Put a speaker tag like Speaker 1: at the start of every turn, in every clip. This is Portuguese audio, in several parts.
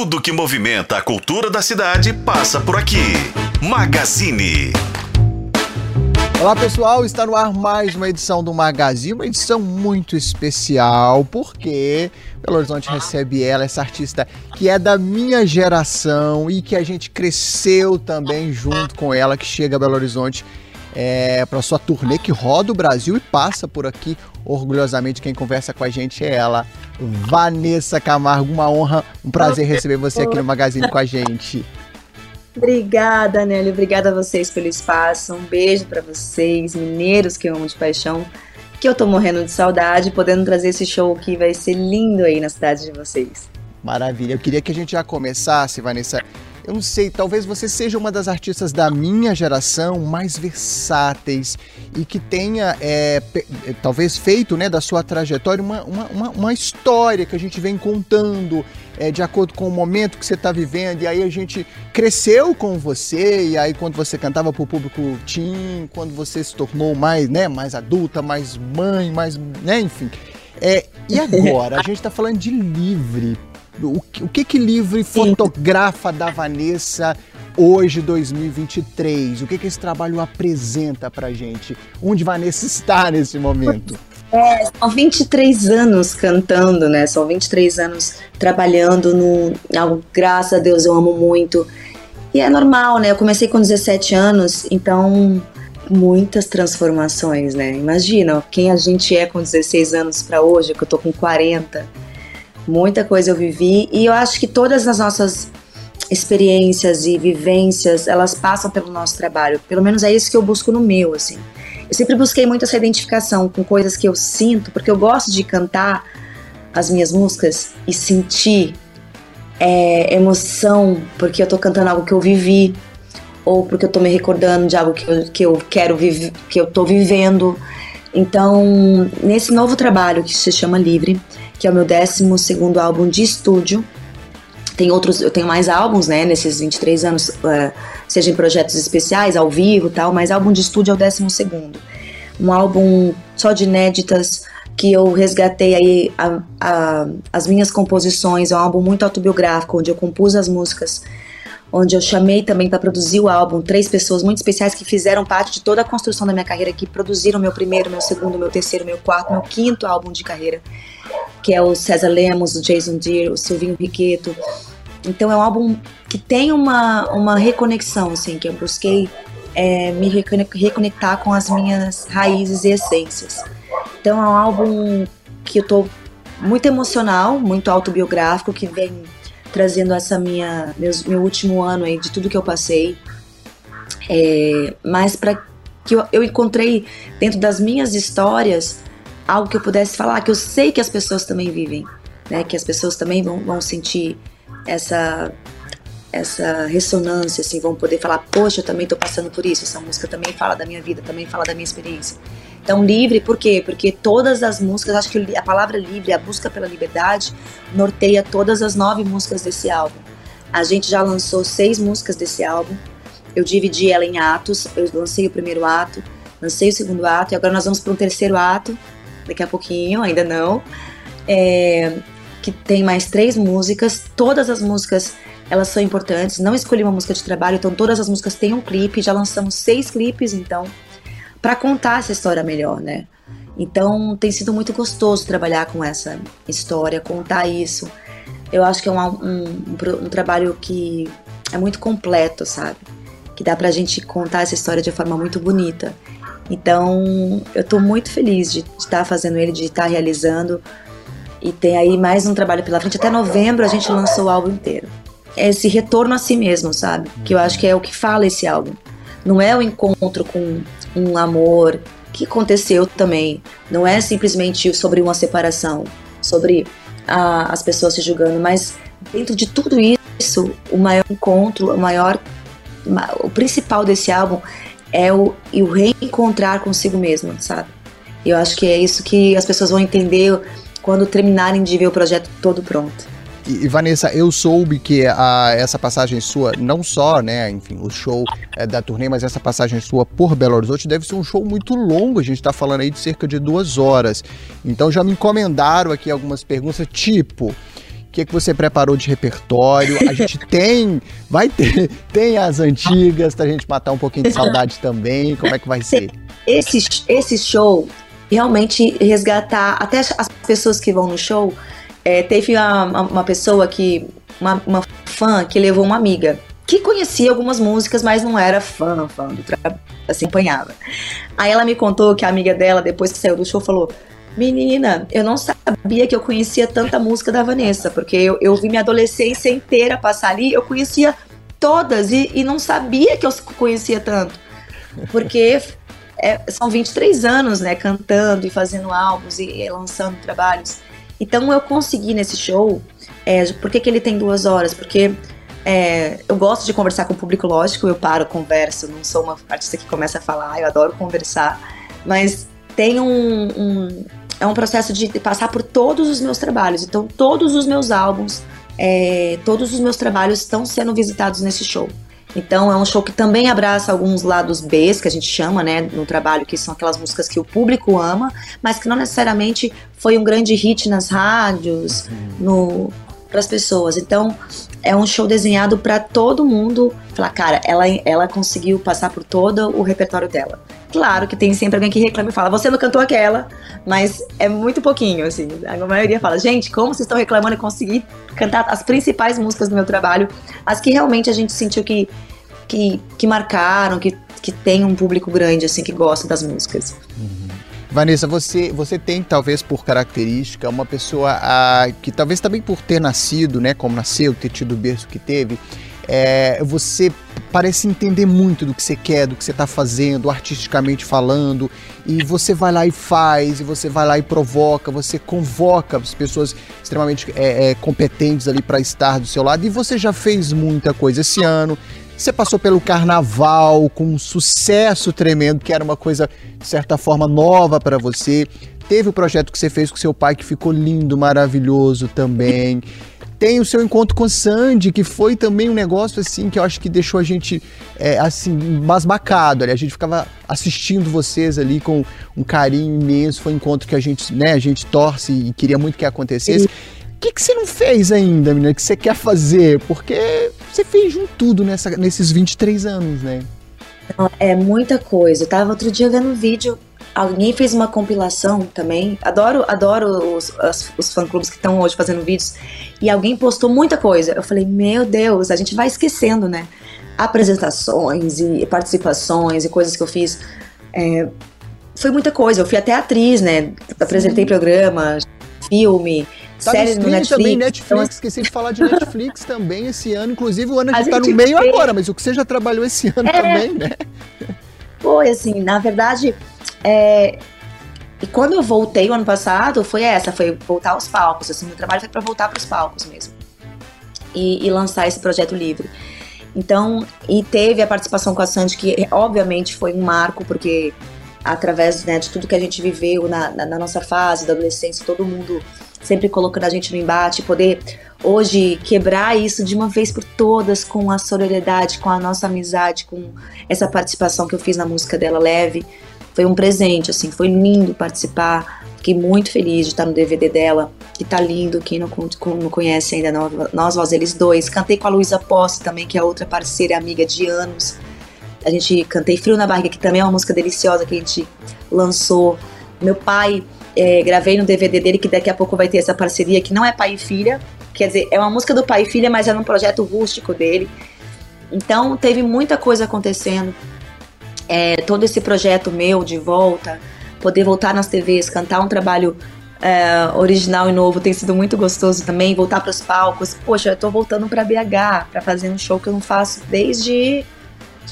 Speaker 1: Tudo que movimenta a cultura da cidade passa por aqui. Magazine.
Speaker 2: Olá pessoal, está no ar mais uma edição do Magazine, uma edição muito especial, porque Belo Horizonte recebe ela, essa artista que é da minha geração e que a gente cresceu também junto com ela, que chega a Belo Horizonte é, para sua turnê que roda o Brasil e passa por aqui orgulhosamente. Quem conversa com a gente é ela, Vanessa Camargo. Uma honra, um prazer receber você aqui no Magazine com a gente.
Speaker 3: Obrigada, Nelly. Obrigada a vocês pelo espaço. Um beijo para vocês, mineiros que eu amo de paixão. Que eu tô morrendo de saudade, podendo trazer esse show que vai ser lindo aí na cidade de vocês.
Speaker 2: Maravilha. Eu queria que a gente já começasse, Vanessa, eu não sei, talvez você seja uma das artistas da minha geração mais versáteis e que tenha, é, é, talvez, feito né, da sua trajetória uma, uma, uma, história que a gente vem contando é, de acordo com o momento que você está vivendo. E aí a gente cresceu com você, e aí quando você cantava para o público teen, quando você se tornou mais, né, mais adulta, mais mãe, mais. Né, enfim. É, e agora? A gente está falando de livre o, o que que Livre fotografa da Vanessa hoje, 2023? O que que esse trabalho apresenta pra gente? Onde Vanessa está nesse momento?
Speaker 3: É, são 23 anos cantando, né? São 23 anos trabalhando no algo, graças a Deus, eu amo muito. E é normal, né? Eu comecei com 17 anos, então muitas transformações, né? Imagina quem a gente é com 16 anos para hoje, que eu tô com 40 Muita coisa eu vivi e eu acho que todas as nossas experiências e vivências, elas passam pelo nosso trabalho. Pelo menos é isso que eu busco no meu, assim. Eu sempre busquei muito essa identificação com coisas que eu sinto, porque eu gosto de cantar as minhas músicas e sentir é, emoção, porque eu tô cantando algo que eu vivi, ou porque eu tô me recordando de algo que eu, que eu quero viver, que eu tô vivendo. Então, nesse novo trabalho que se chama Livre, que é o meu 12 álbum de estúdio. Tem outros, eu tenho mais álbuns, né, nesses 23 anos, uh, seja em projetos especiais, ao vivo tal, mas álbum de estúdio é o 12. Um álbum só de inéditas, que eu resgatei aí a, a, as minhas composições, é um álbum muito autobiográfico, onde eu compus as músicas onde eu chamei também para produzir o álbum três pessoas muito especiais que fizeram parte de toda a construção da minha carreira, que produziram meu primeiro, meu segundo, meu terceiro, meu quarto, meu quinto álbum de carreira, que é o César Lemos, o Jason Deere, o Silvinho Riqueto. Então é um álbum que tem uma, uma reconexão, assim, que eu busquei é, me reconectar com as minhas raízes e essências. Então é um álbum que eu tô muito emocional, muito autobiográfico, que vem trazendo essa minha meus, meu último ano aí de tudo que eu passei, é, mas para que eu, eu encontrei dentro das minhas histórias algo que eu pudesse falar, que eu sei que as pessoas também vivem, né? Que as pessoas também vão, vão sentir essa essa ressonância, assim, vão poder falar, poxa, eu também estou passando por isso, essa música também fala da minha vida, também fala da minha experiência. Então, livre, por quê? Porque todas as músicas, acho que a palavra livre, a busca pela liberdade, norteia todas as nove músicas desse álbum. A gente já lançou seis músicas desse álbum, eu dividi ela em atos, eu lancei o primeiro ato, lancei o segundo ato, e agora nós vamos para um terceiro ato, daqui a pouquinho, ainda não, é, que tem mais três músicas, todas as músicas elas são importantes. Não escolhi uma música de trabalho, então todas as músicas têm um clipe. Já lançamos seis clipes, então, para contar essa história melhor, né? Então tem sido muito gostoso trabalhar com essa história, contar isso. Eu acho que é um, um, um, um trabalho que é muito completo, sabe? Que dá pra gente contar essa história de forma muito bonita. Então eu tô muito feliz de estar fazendo ele, de estar realizando. E tem aí mais um trabalho pela frente. Até novembro a gente lançou o álbum inteiro esse retorno a si mesmo, sabe? Que eu acho que é o que fala esse álbum. Não é o encontro com um amor que aconteceu também. Não é simplesmente sobre uma separação, sobre a, as pessoas se julgando, mas dentro de tudo isso, o maior encontro, o maior, o principal desse álbum é o, o reencontrar consigo mesmo, sabe? Eu acho que é isso que as pessoas vão entender quando terminarem de ver o projeto todo pronto.
Speaker 2: E, Vanessa, eu soube que a, essa passagem sua, não só, né, enfim, o show é, da turnê, mas essa passagem sua por Belo Horizonte deve ser um show muito longo. A gente está falando aí de cerca de duas horas. Então já me encomendaram aqui algumas perguntas, tipo O que, que você preparou de repertório? A gente tem, vai ter, tem as antigas pra gente matar um pouquinho de saudade também. Como é que vai ser?
Speaker 3: Esse, esse show, realmente resgatar até as pessoas que vão no show. É, teve uma, uma pessoa que, uma, uma fã que levou uma amiga que conhecia algumas músicas, mas não era fã, fã do trabalho, assim, acompanhava. Aí ela me contou que a amiga dela, depois que saiu do show, falou: Menina, eu não sabia que eu conhecia tanta música da Vanessa, porque eu, eu vi minha adolescência inteira passar ali, eu conhecia todas e, e não sabia que eu conhecia tanto. Porque é, são 23 anos, né, cantando e fazendo álbuns e, e lançando trabalhos. Então eu consegui nesse show. É, por que, que ele tem duas horas? Porque é, eu gosto de conversar com o público, lógico, eu paro, converso, não sou uma artista que começa a falar, eu adoro conversar, mas tem um, um é um processo de passar por todos os meus trabalhos. Então, todos os meus álbuns, é, todos os meus trabalhos estão sendo visitados nesse show. Então é um show que também abraça alguns lados B, que a gente chama, né, no trabalho, que são aquelas músicas que o público ama, mas que não necessariamente foi um grande hit nas rádios, no para as pessoas. Então é um show desenhado para todo mundo falar, cara, ela, ela conseguiu passar por todo o repertório dela. Claro que tem sempre alguém que reclama e fala, você não cantou aquela, mas é muito pouquinho, assim. A maioria fala, gente, como vocês estão reclamando e conseguir cantar as principais músicas do meu trabalho, as que realmente a gente sentiu que, que, que marcaram, que, que tem um público grande, assim, que gosta das músicas.
Speaker 2: Uhum. Vanessa, você, você tem talvez por característica uma pessoa a, que talvez também por ter nascido, né, como nasceu, ter tido o berço que teve, é, você parece entender muito do que você quer, do que você está fazendo, artisticamente falando, e você vai lá e faz, e você vai lá e provoca, você convoca as pessoas extremamente é, é, competentes ali para estar do seu lado, e você já fez muita coisa esse ano. Você passou pelo carnaval com um sucesso tremendo, que era uma coisa, de certa forma, nova para você. Teve o projeto que você fez com seu pai, que ficou lindo, maravilhoso também. Tem o seu encontro com Sandy, que foi também um negócio assim que eu acho que deixou a gente é, assim basbacado. Ali. A gente ficava assistindo vocês ali com um carinho imenso. Foi um encontro que a gente, né, a gente torce e queria muito que acontecesse. O que, que você não fez ainda, menina, que você quer fazer? Porque você fez um tudo nessa, nesses 23 anos, né?
Speaker 3: É muita coisa. Eu tava outro dia vendo um vídeo, alguém fez uma compilação também. Adoro, adoro os, os, os fã-clubes que estão hoje fazendo vídeos. E alguém postou muita coisa. Eu falei, meu Deus, a gente vai esquecendo, né? Apresentações e participações e coisas que eu fiz. É, foi muita coisa. Eu fui até atriz, né? Apresentei Sim. programa, filme. Tá série no, no Netflix.
Speaker 2: também, Netflix, então, esqueci de falar de Netflix também esse ano. Inclusive, o ano a gente tá no meio fez... agora, mas o que você já trabalhou esse ano é... também, né?
Speaker 3: Foi, assim, na verdade, é... E quando eu voltei o ano passado, foi essa, foi voltar aos palcos. Assim, meu trabalho foi para voltar para os palcos mesmo. E, e, lançar esse projeto livre. Então, e teve a participação com a Sandy, que obviamente foi um marco, porque através né, de tudo que a gente viveu na, na, na nossa fase da adolescência, todo mundo sempre colocando a gente no embate, poder hoje quebrar isso de uma vez por todas com a solidariedade, com a nossa amizade, com essa participação que eu fiz na música dela leve. Foi um presente, assim, foi lindo participar. Fiquei muito feliz de estar no DVD dela, que tá lindo. Quem não, não conhece ainda, Nós, Nós, Eles Dois. Cantei com a Luísa Posse também, que é outra parceira amiga de anos. A gente cantei Frio na Barriga, que também é uma música deliciosa que a gente lançou. Meu pai é, gravei no DVD dele, que daqui a pouco vai ter essa parceria, que não é pai e filha. Quer dizer, é uma música do pai e filha, mas é num projeto rústico dele. Então, teve muita coisa acontecendo. É, todo esse projeto meu de volta, poder voltar nas TVs, cantar um trabalho é, original e novo tem sido muito gostoso também. Voltar para os palcos. Poxa, eu tô voltando para BH para fazer um show que eu não faço desde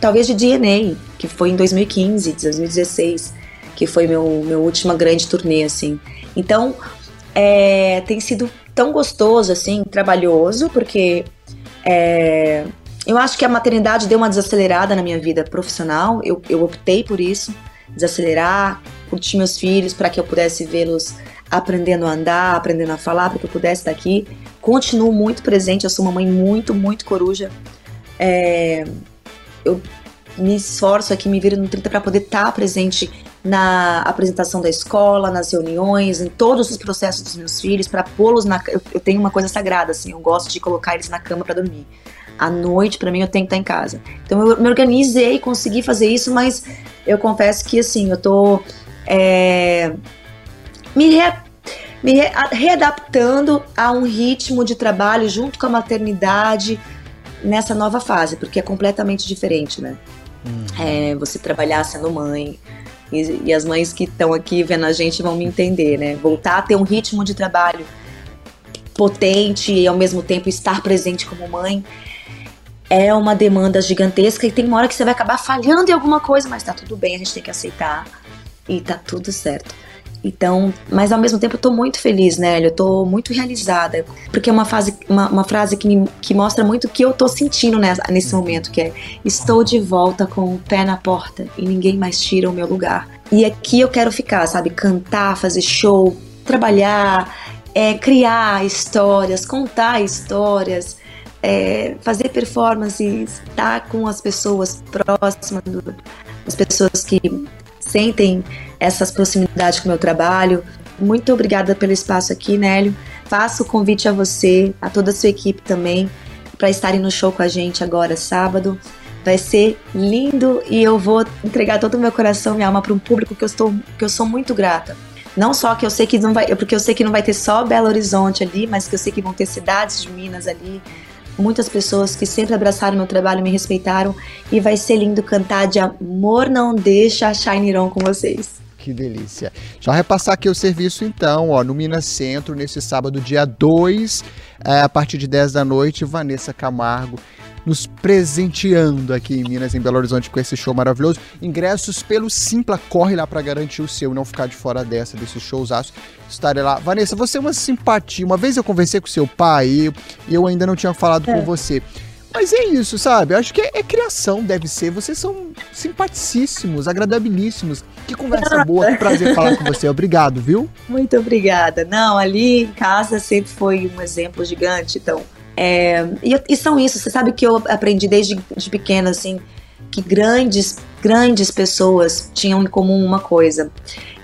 Speaker 3: talvez de DNA, que foi em 2015, 2016 que foi meu, meu última grande turnê, assim. Então, é, tem sido tão gostoso, assim, trabalhoso, porque é, eu acho que a maternidade deu uma desacelerada na minha vida profissional. Eu, eu optei por isso, desacelerar, curtir meus filhos para que eu pudesse vê-los aprendendo a andar, aprendendo a falar, para que eu pudesse estar aqui. Continuo muito presente, eu sou uma mãe muito, muito coruja. É, eu me esforço aqui, me viro no 30 para poder estar presente na apresentação da escola, nas reuniões, em todos os processos dos meus filhos, para pô-los na. Eu, eu tenho uma coisa sagrada, assim, eu gosto de colocar eles na cama para dormir. À noite, para mim, eu tenho que estar em casa. Então, eu me organizei, consegui fazer isso, mas eu confesso que, assim, eu tô é, me, re, me re, readaptando a um ritmo de trabalho junto com a maternidade nessa nova fase, porque é completamente diferente, né? Uhum. É, você trabalhar sendo mãe, e, e as mães que estão aqui vendo a gente vão me entender, né? Voltar a ter um ritmo de trabalho potente e ao mesmo tempo estar presente como mãe é uma demanda gigantesca e tem uma hora que você vai acabar falhando em alguma coisa, mas tá tudo bem, a gente tem que aceitar e tá tudo certo. Então, mas ao mesmo tempo eu tô muito feliz, né? Eu tô muito realizada, porque é uma, fase, uma, uma frase que, me, que mostra muito o que eu tô sentindo nessa, nesse momento, que é estou de volta com o pé na porta e ninguém mais tira o meu lugar. E aqui eu quero ficar, sabe? Cantar, fazer show, trabalhar, é, criar histórias, contar histórias, é, fazer performances, estar com as pessoas próximas, do, as pessoas que sentem essas proximidades com o meu trabalho. Muito obrigada pelo espaço aqui, Nélio. Faço o convite a você, a toda a sua equipe também, para estarem no show com a gente agora, sábado. Vai ser lindo e eu vou entregar todo o meu coração, minha alma para um público que eu estou, que eu sou muito grata. Não só que eu sei que não vai, porque eu sei que não vai ter só Belo Horizonte ali, mas que eu sei que vão ter cidades de Minas ali, muitas pessoas que sempre abraçaram meu trabalho, me respeitaram e vai ser lindo cantar de amor não deixa Shine On com vocês.
Speaker 2: Que delícia. Já repassar aqui o serviço então, ó, no Minas Centro, nesse sábado, dia 2, é, a partir de 10 da noite, Vanessa Camargo nos presenteando aqui em Minas, em Belo Horizonte, com esse show maravilhoso. Ingressos pelo Simpla, corre lá para garantir o seu e não ficar de fora dessa, desse showzaço. Estarei lá. Vanessa, você é uma simpatia. Uma vez eu conversei com seu pai e eu ainda não tinha falado é. com você. Mas é isso, sabe? Eu acho que é, é, criação, deve ser. Vocês são simpaticíssimos, agradabilíssimos. Que conversa boa, que prazer falar com você. Obrigado, viu?
Speaker 3: Muito obrigada. Não, ali em casa sempre foi um exemplo gigante, então é, e, e, são isso, você sabe que eu aprendi desde de pequena, assim, que grandes, grandes pessoas tinham em comum uma coisa: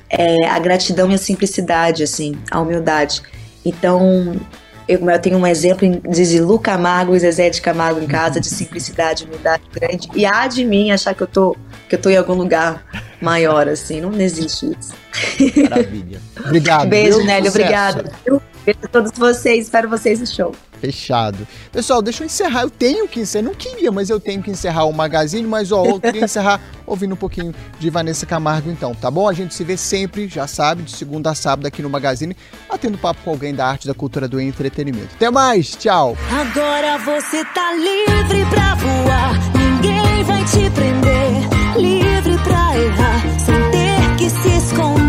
Speaker 3: é, a gratidão e a simplicidade, assim, a humildade. Então, eu, eu tenho um exemplo de Zilu Camargo e Zezé de Camargo em casa, de simplicidade, humildade grande. E há de mim achar que eu tô, que eu tô em algum lugar maior, assim, não existe isso.
Speaker 2: Maravilha. Obrigado.
Speaker 3: Beijo, Nélio, obrigada. Beijo a todos vocês, espero vocês no show.
Speaker 2: Fechado. Pessoal, deixa eu encerrar. Eu tenho que encerrar. Não queria, mas eu tenho que encerrar o magazine. Mas, ó, eu queria encerrar ouvindo um pouquinho de Vanessa Camargo, então, tá bom? A gente se vê sempre, já sabe, de segunda a sábado aqui no magazine, batendo papo com alguém da arte, da cultura, do entretenimento. Até mais, tchau.
Speaker 4: Agora você tá livre pra voar, ninguém vai te prender. Livre pra errar, sem ter que se esconder.